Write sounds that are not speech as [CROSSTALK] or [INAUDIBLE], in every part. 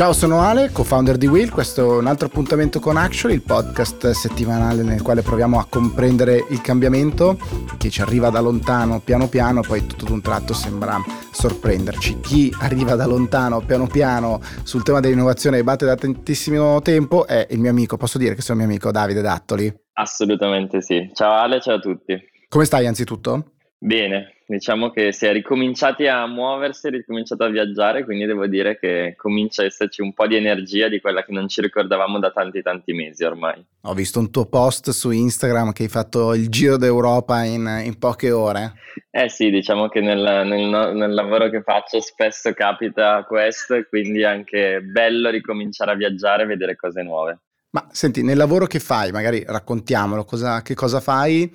Ciao, sono Ale, co-founder di Will. Questo è un altro appuntamento con Actually, il podcast settimanale nel quale proviamo a comprendere il cambiamento che ci arriva da lontano piano piano, poi tutto d'un tratto sembra sorprenderci. Chi arriva da lontano piano piano sul tema dell'innovazione e batte da tantissimo tempo è il mio amico, posso dire che sono mio amico Davide Dattoli? Assolutamente sì. Ciao Ale, ciao a tutti. Come stai anzitutto? Bene, diciamo che si è ricominciati a muoversi, è ricominciato a viaggiare, quindi devo dire che comincia a esserci un po' di energia di quella che non ci ricordavamo da tanti tanti mesi ormai. Ho visto un tuo post su Instagram che hai fatto il giro d'Europa in, in poche ore. Eh sì, diciamo che nel, nel, nel lavoro che faccio spesso capita questo e quindi è anche bello ricominciare a viaggiare e vedere cose nuove. Ma senti, nel lavoro che fai, magari raccontiamolo, cosa, che cosa fai?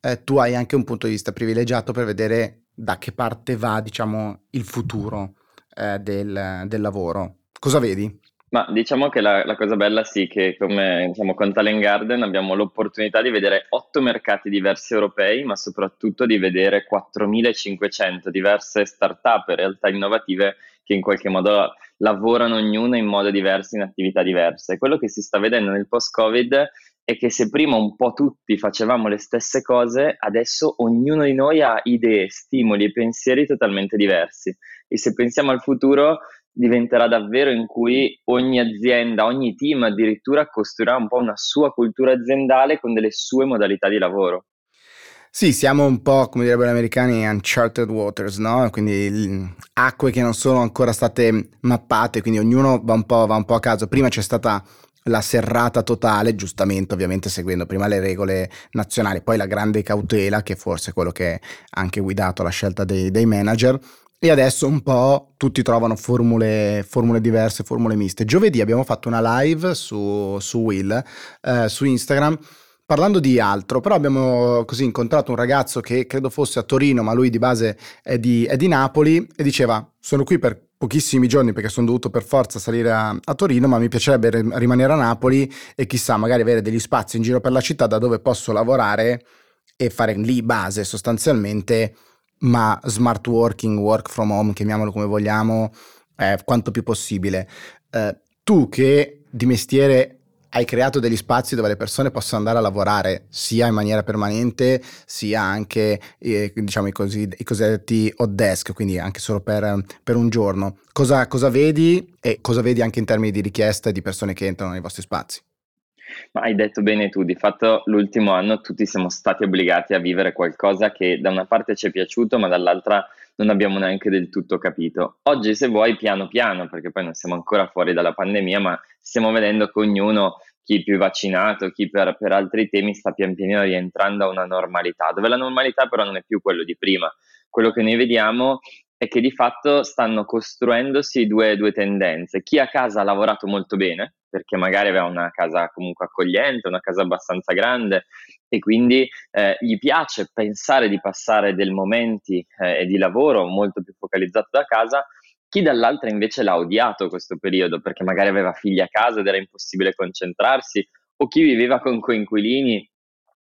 Eh, tu hai anche un punto di vista privilegiato per vedere da che parte va, diciamo, il futuro eh, del, del, lavoro. Cosa vedi? Ma diciamo che la, la cosa bella sì che come diciamo, con Talent Garden abbiamo l'opportunità di vedere otto mercati diversi europei, ma soprattutto di vedere 4.500 diverse start-up e realtà innovative che in qualche modo lavorano ognuna in modo diverso, in attività diverse. Quello che si sta vedendo nel post-Covid è che se prima un po' tutti facevamo le stesse cose, adesso ognuno di noi ha idee, stimoli e pensieri totalmente diversi. E se pensiamo al futuro, diventerà davvero in cui ogni azienda, ogni team addirittura costruirà un po' una sua cultura aziendale con delle sue modalità di lavoro. Sì, siamo un po', come direbbero gli americani, uncharted waters, no? Quindi acque che non sono ancora state mappate, quindi ognuno va un po', va un po a caso. Prima c'è stata la serrata totale, giustamente ovviamente seguendo prima le regole nazionali, poi la grande cautela che forse è quello che ha anche guidato la scelta dei, dei manager e adesso un po' tutti trovano formule, formule, diverse, formule miste. Giovedì abbiamo fatto una live su, su Will, eh, su Instagram, parlando di altro, però abbiamo così incontrato un ragazzo che credo fosse a Torino, ma lui di base è di, è di Napoli e diceva sono qui per pochissimi giorni perché sono dovuto per forza salire a, a, Torino, ma mi piacerebbe rimanere a Napoli e chissà, magari avere degli spazi in giro per la città da dove posso lavorare e fare lì base sostanzialmente, ma smart working, work from home, chiamiamolo come vogliamo, eh, quanto più possibile. Eh, tu che di mestiere hai creato degli spazi dove le persone possono andare a lavorare sia in maniera permanente sia anche eh, diciamo i, così, i, cosiddetti hot desk, quindi anche solo per, per un giorno. Cosa, cosa, vedi e cosa vedi anche in termini di richiesta di persone che entrano nei vostri spazi? Ma hai detto bene tu, di fatto l'ultimo anno tutti siamo stati obbligati a vivere qualcosa che da una parte ci è piaciuto ma dall'altra non abbiamo neanche del tutto capito. Oggi se vuoi piano piano, perché poi non siamo ancora fuori dalla pandemia, ma stiamo vedendo che ognuno, chi più vaccinato, chi per, per altri temi, sta pian pianino rientrando a una normalità, dove la normalità però non è più quello di prima. Quello che noi vediamo è che di fatto stanno costruendosi due, due tendenze. Chi a casa ha lavorato molto bene, perché magari aveva una casa comunque accogliente, una casa abbastanza grande e quindi eh, gli piace pensare di passare dei momenti eh, di lavoro molto più focalizzato da casa, chi dall'altra invece l'ha odiato questo periodo perché magari aveva figli a casa ed era impossibile concentrarsi, o chi viveva con coinquilini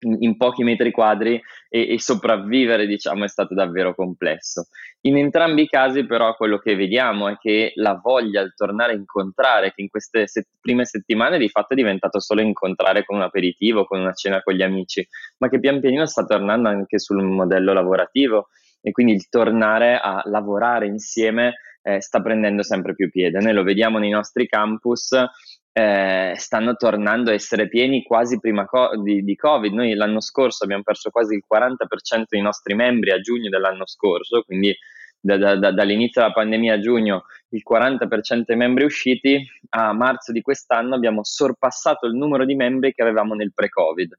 in, pochi metri quadri e, e, sopravvivere, diciamo, è stato davvero complesso. In entrambi i casi, però, quello che vediamo è che la voglia di tornare a incontrare, che in queste set- prime settimane di fatto è diventato solo incontrare con un aperitivo, con una cena con gli amici, ma che pian pianino sta tornando anche sul modello lavorativo e quindi il tornare a lavorare insieme eh, sta prendendo sempre più piede. Noi lo vediamo nei nostri campus eh, stanno tornando a essere pieni quasi prima co- di, di, Covid. Noi l'anno scorso abbiamo perso quasi il 40% dei nostri membri a giugno dell'anno scorso, quindi da, da, da, dall'inizio della pandemia a giugno il 40% dei membri usciti, a marzo di quest'anno abbiamo sorpassato il numero di membri che avevamo nel pre-Covid.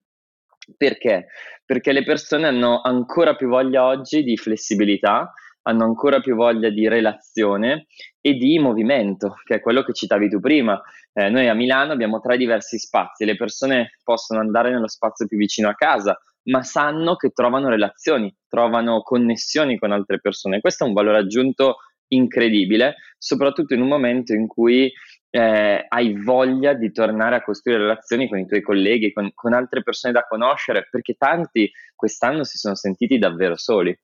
Perché? Perché le persone hanno ancora più voglia oggi di flessibilità, hanno ancora più voglia di relazione e di movimento, che è quello che citavi tu prima. Eh, noi a Milano abbiamo tre diversi spazi, le persone possono andare nello spazio più vicino a casa, ma sanno che trovano relazioni, trovano connessioni con altre persone. Questo è un valore aggiunto incredibile, soprattutto in un momento in cui eh, hai voglia di tornare a costruire relazioni con i tuoi colleghi, con, con, altre persone da conoscere, perché tanti quest'anno si sono sentiti davvero soli.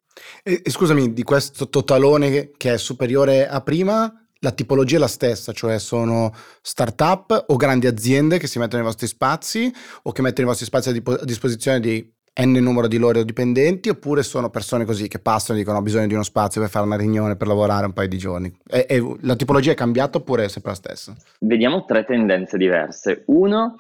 E, e scusami, di questo totalone che è superiore a prima, la tipologia è la stessa, cioè sono start-up o grandi aziende che si mettono nei vostri spazi o che mettono i vostri spazi a, disposizione di n numero di loro dipendenti oppure sono persone così che passano e dicono ho bisogno di uno spazio per fare una riunione per lavorare un paio di giorni e, e la tipologia è cambiata oppure è sempre la stessa? Vediamo tre tendenze diverse. Uno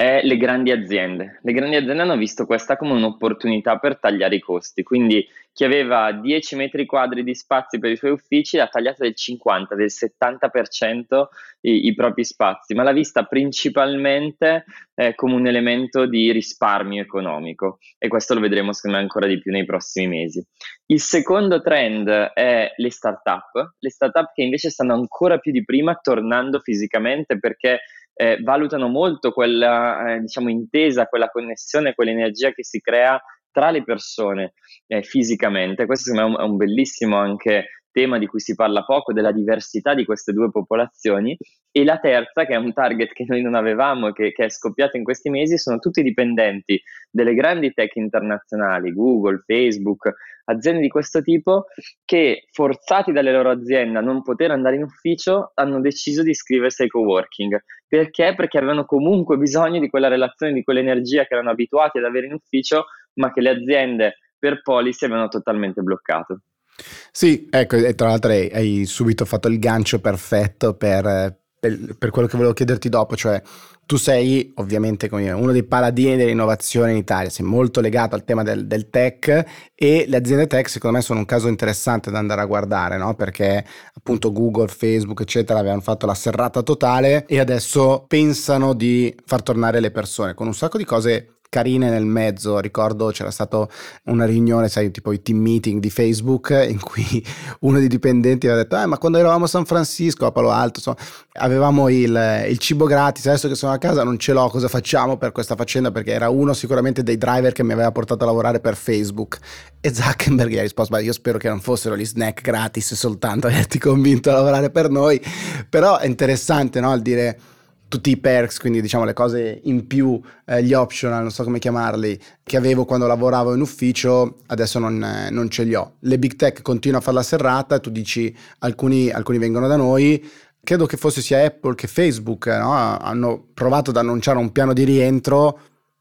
è le grandi aziende. Le grandi aziende hanno visto questa come un'opportunità per tagliare i costi, quindi chi aveva 10 metri quadri di spazi per i suoi uffici ha tagliato del 50, del 70% i, i propri spazi, ma l'ha vista principalmente eh, come un elemento di risparmio economico e questo lo vedremo secondo me ancora di più nei prossimi mesi. Il secondo trend è le start-up, le start-up che invece stanno ancora più di prima tornando fisicamente perché eh, valutano molto quella eh, diciamo, intesa, quella connessione, quell'energia che si crea tra le persone eh, fisicamente. Questo secondo me è un, è un bellissimo anche tema di cui si parla poco, della diversità di queste due popolazioni. E la terza, che è un target che noi non avevamo che, che, è scoppiato in questi mesi, sono tutti dipendenti delle grandi tech internazionali, Google, Facebook, aziende di questo tipo, che forzati dalle loro aziende a non poter andare in ufficio, hanno deciso di iscriversi ai co-working. Perché? Perché avevano comunque bisogno di quella relazione, di quell'energia che erano abituati ad avere in ufficio, ma che le aziende per policy avevano totalmente bloccato. Sì, ecco, e tra l'altro hai, hai subito fatto il gancio perfetto per, per, per, quello che volevo chiederti dopo, cioè tu sei ovviamente uno dei paladini dell'innovazione in Italia, sei molto legato al tema del, del, tech e le aziende tech secondo me sono un caso interessante da andare a guardare, no? perché appunto Google, Facebook eccetera avevano fatto la serrata totale e adesso pensano di far tornare le persone con un sacco di cose carine nel mezzo. Ricordo c'era stata una riunione, sai, tipo i team meeting di Facebook, [LAUGHS] in cui uno dei dipendenti aveva detto: eh, ma quando eravamo a San Francisco, a Palo Alto, insomma, avevamo il, il, cibo gratis. Adesso che sono a casa non ce l'ho. Cosa facciamo per questa faccenda? Perché era uno sicuramente dei driver che mi aveva portato a lavorare per Facebook. E Zuckerberg gli ha risposto: Ma io spero che non fossero gli snack gratis soltanto [LAUGHS] averti convinto a lavorare per noi. Però è interessante, no? Al dire tutti i perks, quindi diciamo le cose in più, eh, gli optional, non so come chiamarli, che avevo quando lavoravo in ufficio, adesso non, eh, non ce li ho. Le big tech continuano a fare la serrata, tu dici alcuni, alcuni vengono da noi, credo che fosse sia Apple che Facebook, no? hanno provato ad annunciare un piano di rientro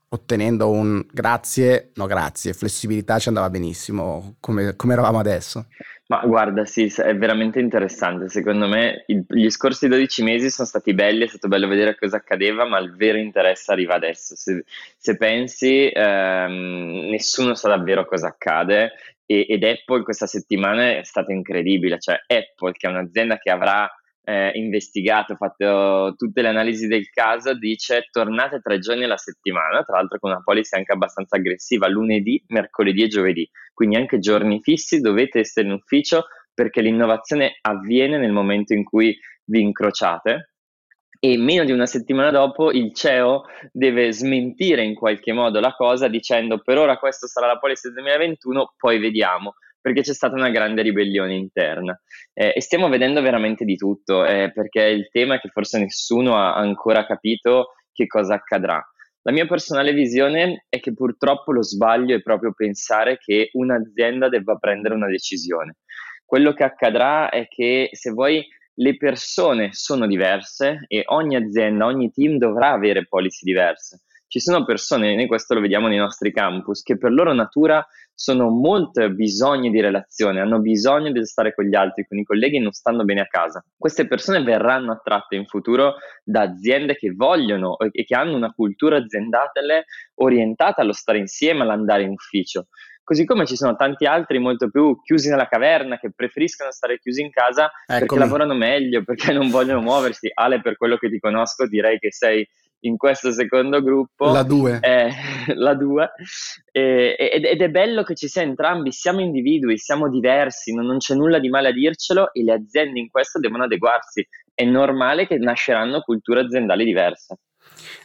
ottenendo un grazie, no grazie, flessibilità ci andava benissimo, come, come eravamo adesso. Ma guarda, sì, è veramente interessante. Secondo me il- gli scorsi 12 mesi sono stati belli, è stato bello vedere cosa accadeva, ma il vero interesse arriva adesso. Se, se pensi, ehm, nessuno sa davvero cosa accade e- ed Apple questa settimana è stata incredibile. Cioè, Apple, che è un'azienda che avrà eh, investigato, fatto tutte le analisi del caso, dice tornate tre giorni alla settimana, tra l'altro con una policy anche abbastanza aggressiva, lunedì, mercoledì e giovedì, quindi anche giorni fissi dovete essere in ufficio perché l'innovazione avviene nel momento in cui vi incrociate e meno di una settimana dopo il CEO deve smentire in qualche modo la cosa dicendo per ora questo sarà la policy del 2021, poi vediamo perché c'è stata una grande ribellione interna eh, e stiamo vedendo veramente di tutto eh, perché il tema è che forse nessuno ha ancora capito che cosa accadrà. La mia personale visione è che purtroppo lo sbaglio è proprio pensare che un'azienda debba prendere una decisione. Quello che accadrà è che se vuoi le persone sono diverse e ogni azienda, ogni team dovrà avere policy diverse. Ci sono persone, noi questo lo vediamo nei nostri campus, che per loro natura sono molto bisogni di relazione, hanno bisogno di stare con gli altri, con i colleghi non stanno bene a casa. Queste persone verranno attratte in futuro da aziende che vogliono e che hanno una cultura aziendale orientata allo stare insieme, all'andare in ufficio. Così come ci sono tanti altri molto più chiusi nella caverna che preferiscono stare chiusi in casa Eccomi. perché lavorano meglio, perché non vogliono muoversi. Ale, per quello che ti conosco, direi che sei in questo secondo gruppo. La 2. Eh, [LAUGHS] la 2. Eh, ed, ed, è bello che ci sia entrambi, siamo individui, siamo diversi, non, non, c'è nulla di male a dircelo e le aziende in questo devono adeguarsi. È normale che nasceranno culture aziendali diverse.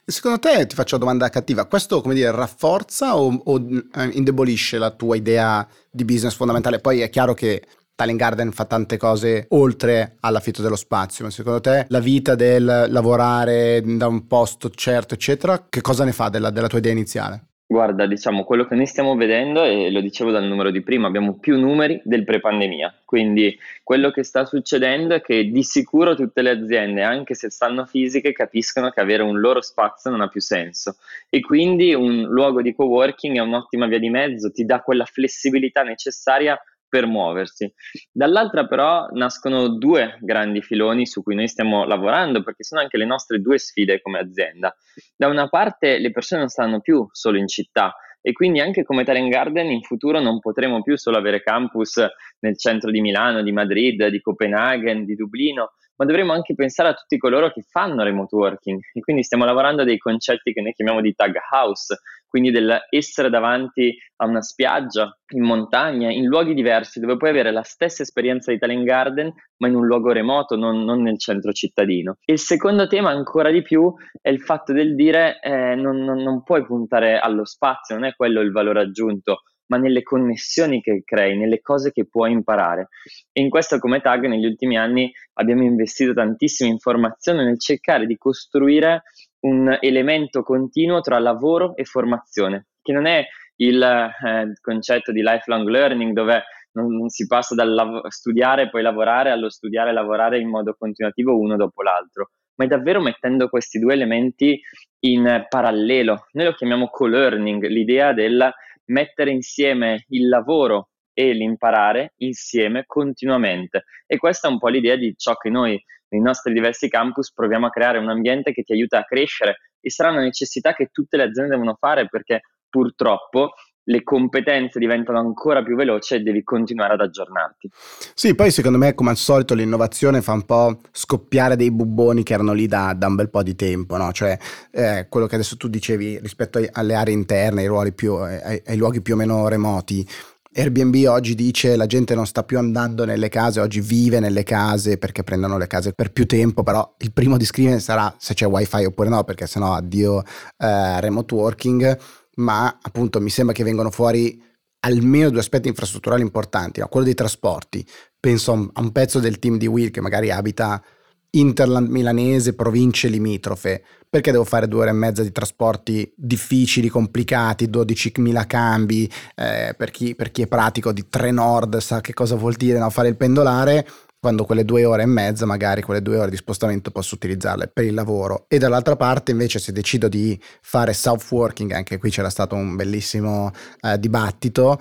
Secondo te, ti faccio una domanda cattiva, questo come dire rafforza o, o eh, indebolisce la tua idea di business fondamentale? Poi è chiaro che Talent Garden fa tante cose oltre all'affitto dello spazio, ma secondo te la vita del lavorare da un posto certo, eccetera, che cosa ne fa della, della tua idea iniziale? Guarda, diciamo quello che noi stiamo vedendo, e lo dicevo dal numero di prima, abbiamo più numeri del pre-pandemia, quindi quello che sta succedendo è che di sicuro tutte le aziende, anche se stanno fisiche, capiscono che avere un loro spazio non ha più senso e quindi un luogo di coworking è un'ottima via di mezzo, ti dà quella flessibilità necessaria per muoversi. Dall'altra però nascono due grandi filoni su cui noi stiamo lavorando perché sono anche le nostre due sfide come azienda. Da una parte le persone non stanno più solo in città e quindi anche come Talent Garden in futuro non potremo più solo avere campus nel centro di Milano, di Madrid, di Copenaghen, di Dublino, ma dovremo anche pensare a tutti coloro che fanno remote working e quindi stiamo lavorando a dei concetti che noi chiamiamo di tag house, quindi dell'essere davanti a una spiaggia, in montagna, in luoghi diversi, dove puoi avere la stessa esperienza di Talent Garden, ma in un luogo remoto, non, non nel centro cittadino. Il secondo tema, ancora di più, è il fatto del dire eh, non, non, non puoi puntare allo spazio, non è quello il valore aggiunto, ma nelle connessioni che crei, nelle cose che puoi imparare. E in questo come tag negli ultimi anni abbiamo investito tantissima informazione nel cercare di costruire un elemento continuo tra lavoro e formazione, che non è il eh, concetto di lifelong learning dove non, non si passa dal lav- studiare e poi lavorare allo studiare e lavorare in modo continuativo uno dopo l'altro, ma è davvero mettendo questi due elementi in parallelo. Noi lo chiamiamo co-learning, l'idea del mettere insieme il lavoro e l'imparare insieme continuamente. E questa è un po' l'idea di ciò che noi nei nostri diversi campus proviamo a creare un ambiente che ti aiuta a crescere e sarà una necessità che tutte le aziende devono fare perché purtroppo le competenze diventano ancora più veloci e devi continuare ad aggiornarti. Sì, poi secondo me come al solito l'innovazione fa un po' scoppiare dei bubboni che erano lì da, da un bel po' di tempo, no? cioè eh, quello che adesso tu dicevi rispetto alle aree interne, ai, più, ai, ai luoghi più o meno remoti. Airbnb oggi dice la gente non sta più andando nelle case, oggi vive nelle case perché prendono le case per più tempo, però il primo di scrivere sarà se c'è wifi oppure no, perché sennò addio eh, remote working ma appunto mi sembra che vengano fuori almeno due aspetti infrastrutturali importanti. No? Quello dei trasporti, penso a un pezzo del team di Will che magari abita Interland milanese, province limitrofe, perché devo fare due ore e mezza di trasporti difficili, complicati, 12.000 cambi, eh, per, chi, per, chi, è pratico di Trenord sa che cosa vuol dire no? fare il pendolare, quando quelle due ore e mezza, magari quelle due ore di spostamento posso utilizzarle per il lavoro. E dall'altra parte invece se decido di fare self-working, anche qui c'era stato un bellissimo eh, dibattito,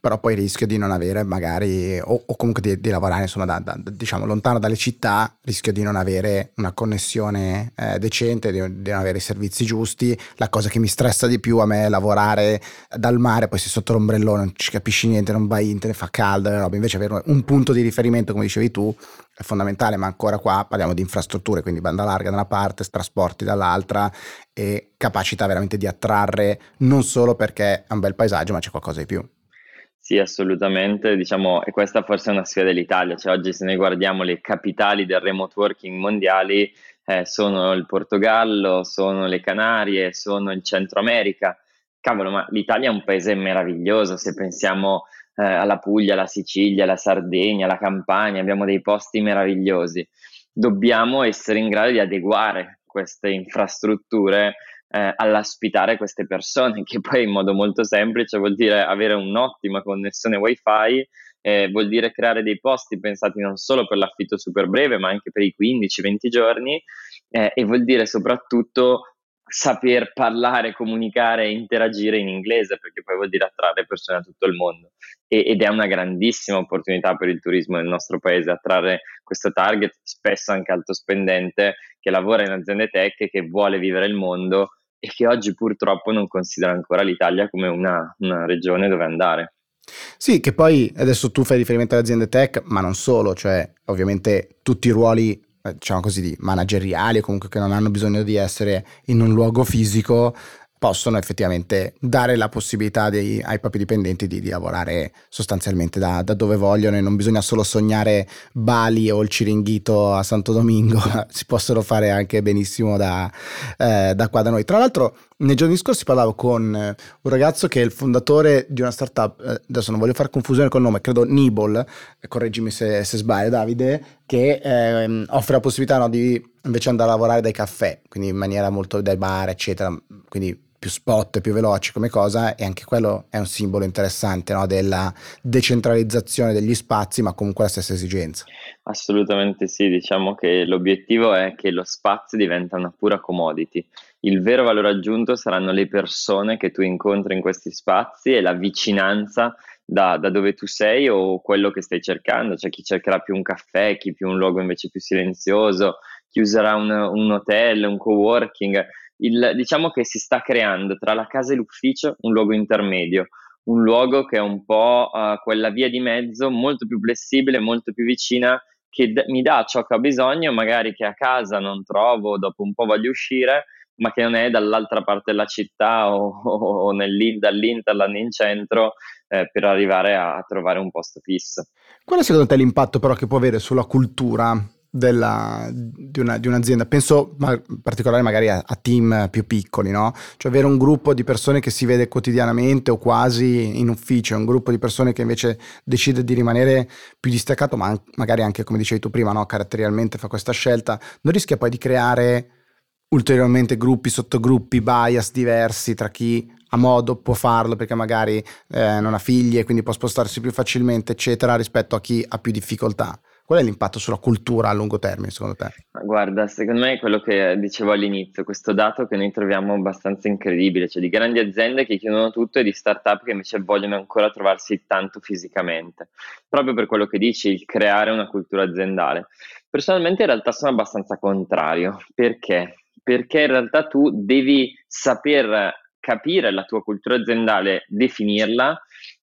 però poi rischio di non avere magari, o, o comunque di, di, lavorare insomma da, da, diciamo lontano dalle città, rischio di non avere una connessione eh, decente, di, di, non avere i servizi giusti. La cosa che mi stressa di più a me è lavorare dal mare, poi sei sotto l'ombrellone, non ci capisci niente, non vai internet, fa caldo, roba. invece avere un punto di riferimento, come dicevi tu, è fondamentale, ma ancora qua parliamo di infrastrutture, quindi banda larga da una parte, trasporti dall'altra e capacità veramente di attrarre non solo perché è un bel paesaggio, ma c'è qualcosa di più. Sì, assolutamente, diciamo, e questa forse è una sfida dell'Italia, cioè oggi se noi guardiamo le capitali del remote working mondiali, eh, sono il Portogallo, sono le Canarie, sono il Centro America. Cavolo, ma l'Italia è un paese meraviglioso, se pensiamo eh, alla Puglia, alla Sicilia, alla Sardegna, alla Campania, abbiamo dei posti meravigliosi. Dobbiamo essere in grado di adeguare queste infrastrutture eh, all'ospitare queste persone, [LAUGHS] che poi in modo molto semplice vuol dire avere un'ottima connessione wifi, eh, vuol dire creare dei posti pensati non solo per l'affitto super breve, ma anche per i 15-20 giorni, eh, e vuol dire soprattutto saper parlare, comunicare e interagire in inglese, perché poi vuol dire attrarre persone da tutto il mondo. E, ed è una grandissima opportunità per il turismo nel nostro paese, attrarre questo target, spesso anche alto spendente, che lavora in aziende tech e che vuole vivere il mondo e che oggi purtroppo non considera ancora l'Italia come una, una regione dove andare. Sì, che poi adesso tu fai riferimento alle aziende tech, ma non solo, cioè ovviamente tutti i ruoli diciamo così, manageriali o comunque che non hanno bisogno di essere in un luogo fisico, possono effettivamente dare la possibilità dei, ai propri dipendenti di, di lavorare sostanzialmente da, da, dove vogliono e non bisogna solo sognare Bali o il Ciringhito a Santo Domingo, [LAUGHS] si possono fare anche benissimo da, eh, da qua da noi. Tra l'altro nei giorni scorsi parlavo con eh, un ragazzo che è il fondatore di una startup, eh, adesso non voglio fare confusione col nome, credo Nibble, correggimi se, se sbaglio Davide, che eh, offre la possibilità no, di invece andare a lavorare dai caffè, quindi in maniera molto dai bar, eccetera, quindi più spot, più veloci come cosa e anche quello è un simbolo interessante no? della decentralizzazione degli spazi ma comunque la stessa esigenza. Assolutamente sì, diciamo che l'obiettivo è che lo spazio diventa una pura commodity. Il vero valore aggiunto saranno le persone che tu incontri in questi spazi e la vicinanza da, da dove tu sei o quello che stai cercando. C'è chi cercherà più un caffè, chi più un luogo invece più silenzioso, chi userà un, un hotel, un co-working il, diciamo che si sta creando tra la casa e l'ufficio un luogo intermedio, un luogo che è un po' uh, quella via di mezzo molto più flessibile, molto più vicina, che d- mi dà ciò che ho bisogno, magari che a casa non trovo, dopo un po' voglio uscire, ma che non è dall'altra parte della città o, o, o dall'Interland in centro eh, per arrivare a, a trovare un posto fisso. Qual è secondo te l'impatto però che può avere sulla cultura della, di, una, di, un'azienda. Penso in particolare magari a, a, team più piccoli, no? Cioè avere un gruppo di persone che si vede quotidianamente o quasi in ufficio, un gruppo di persone che invece decide di rimanere più distaccato, ma magari anche come dicevi tu prima, no? caratterialmente fa questa scelta, non rischia poi di creare ulteriormente gruppi, sottogruppi, bias diversi tra chi a modo può farlo perché magari eh, non ha figli e quindi può spostarsi più facilmente, eccetera, rispetto a chi ha più difficoltà. Qual è l'impatto sulla cultura a lungo termine, secondo te? Guarda, secondo me è quello che dicevo all'inizio, questo dato che noi troviamo abbastanza incredibile, cioè di grandi aziende che chiudono tutto e di start-up che invece vogliono ancora trovarsi tanto fisicamente. Proprio per quello che dici, il creare una cultura aziendale. Personalmente in realtà sono abbastanza contrario. Perché? Perché in realtà tu devi saper capire la tua cultura aziendale, definirla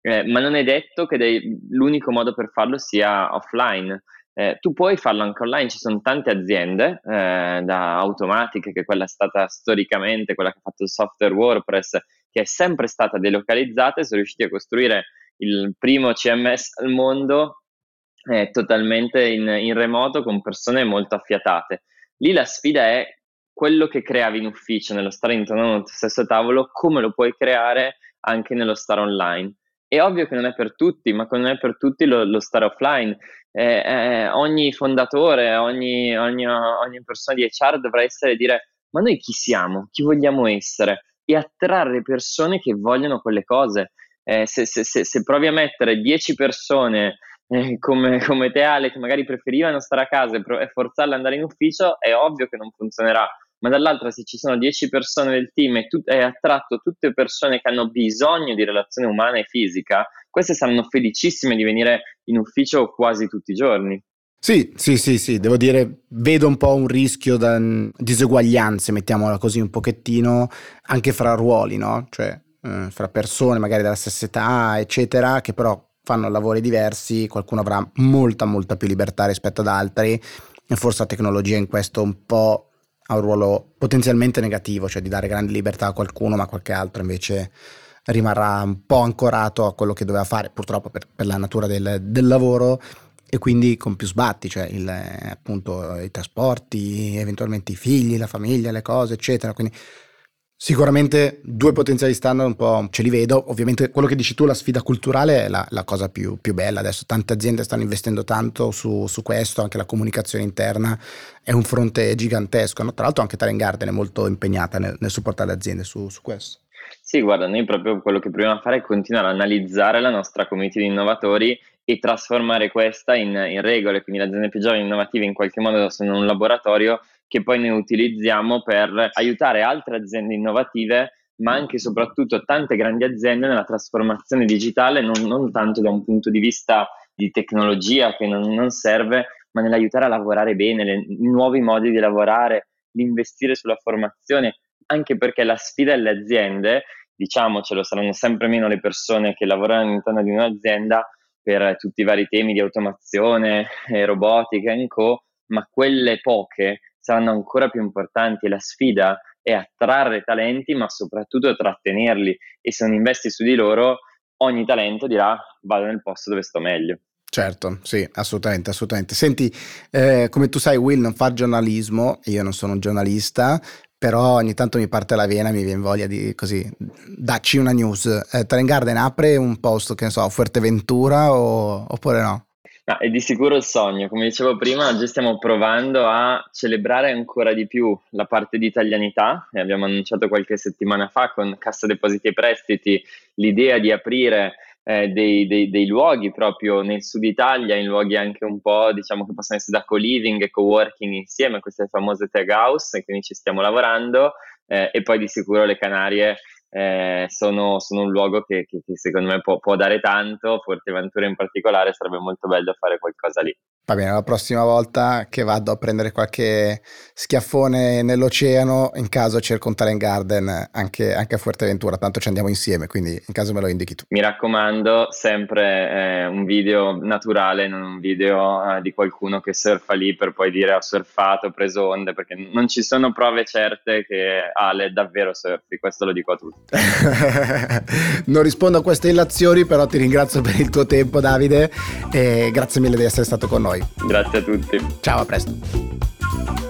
eh, ma non è detto che dei, l'unico modo per farlo sia offline. Eh, tu puoi farlo anche online, ci sono tante aziende, eh, da Automatic, che è stata storicamente, quella che ha fatto il software WordPress, che è sempre stata delocalizzata e sono riusciti a costruire il primo CMS al mondo eh, totalmente in, in remoto con persone molto affiatate. Lì la sfida è quello che creavi in ufficio, nello stare intorno allo stesso tavolo, come lo puoi creare anche nello stare online. È ovvio che non è per tutti, ma non è per tutti lo, lo stare offline. Eh, eh, ogni fondatore, ogni, ogni, ogni, persona di HR dovrà essere dire ma noi chi siamo, chi vogliamo essere e attrarre persone che vogliono quelle cose. Eh, se, se, se, se, provi a mettere 10 persone eh, come, come te Ale che magari preferivano stare a casa e, pro- e forzarle ad andare in ufficio, è ovvio che non funzionerà ma dall'altra se ci sono 10 persone del team e tu hai attratto tutte persone che hanno bisogno di relazione umana e fisica, queste saranno felicissime di venire in ufficio quasi tutti i giorni. Sì, sì, sì, sì, devo dire, vedo un po' un rischio di diseguaglianze, mettiamola così un pochettino, anche fra ruoli, no? Cioè, eh, fra persone magari della stessa età, eccetera, che però fanno lavori diversi, qualcuno avrà molta, molta più libertà rispetto ad altri e forse la tecnologia in questo un po' ha un ruolo potenzialmente negativo, cioè di dare grande libertà a qualcuno, ma qualche altro invece rimarrà un po' ancorato a quello che doveva fare, purtroppo per, per la natura del, del, lavoro e quindi con più sbatti, cioè il, appunto i trasporti, eventualmente i figli, la famiglia, le cose, eccetera. Quindi Sicuramente due potenziali standard un po' ce li vedo, ovviamente quello che dici tu, la sfida culturale è la, la cosa più, più, bella, adesso tante aziende stanno investendo tanto su, su, questo, anche la comunicazione interna è un fronte gigantesco, no? tra l'altro anche Talent Garden è molto impegnata nel, nel supportare le aziende su, su questo. Sì, guarda, noi proprio quello che proviamo a fare è continuare ad analizzare la nostra community di innovatori e trasformare questa in, in regole, quindi le aziende più giovani innovative in qualche modo sono un laboratorio che poi noi utilizziamo per aiutare altre aziende innovative ma anche e soprattutto tante grandi aziende nella trasformazione digitale, non, non, tanto da un punto di vista di tecnologia che non, non serve, ma nell'aiutare a lavorare bene, le, nuovi modi di lavorare, l'investire sulla formazione, anche perché la sfida delle aziende, diciamocelo, saranno sempre meno le persone che lavorano all'interno di un'azienda per tutti i vari temi di automazione, e robotica e co, ma quelle poche saranno ancora più importanti. La sfida è attrarre talenti, ma soprattutto trattenerli. E se non investi su di loro, ogni talento dirà vado nel posto dove sto meglio. Certo, sì, assolutamente, assolutamente. Senti, eh, come tu sai, Will non fa giornalismo, io non sono un giornalista, però ogni tanto mi parte la vena, mi viene voglia di così, dacci una news. Eh, Trend Garden apre un post, che ne so, Fuerteventura o, oppure no? Ah, è di sicuro il sogno, come dicevo prima, oggi stiamo provando a celebrare ancora di più la parte di italianità. E abbiamo annunciato qualche settimana fa con Cassa Depositi e Prestiti l'idea di aprire eh, dei, dei, dei, luoghi proprio nel sud Italia, in luoghi anche un po' diciamo che possono essere da co-living e co-working insieme, queste famose tag house, e quindi ci stiamo lavorando eh, e poi di sicuro le Canarie eh, sono, sono, un luogo che, che, che secondo me può, può, dare tanto, Forteventura in particolare sarebbe molto bello fare qualcosa lì. Va bene, la prossima volta che vado a prendere qualche schiaffone nell'oceano, in caso cerco un talent garden anche, anche a Fuerteventura, tanto ci andiamo insieme, quindi in caso me lo indichi tu. Mi raccomando, sempre eh, un video naturale, non un video eh, di qualcuno che surfa lì per poi dire ho surfato, ho preso onde, perché non ci sono prove certe che Ale davvero surfi, questo lo dico a tutti. [LAUGHS] non rispondo a queste illazioni, però ti ringrazio per il tuo tempo Davide e grazie mille di essere stato con noi. Grazie a tutti. Ciao, a presto.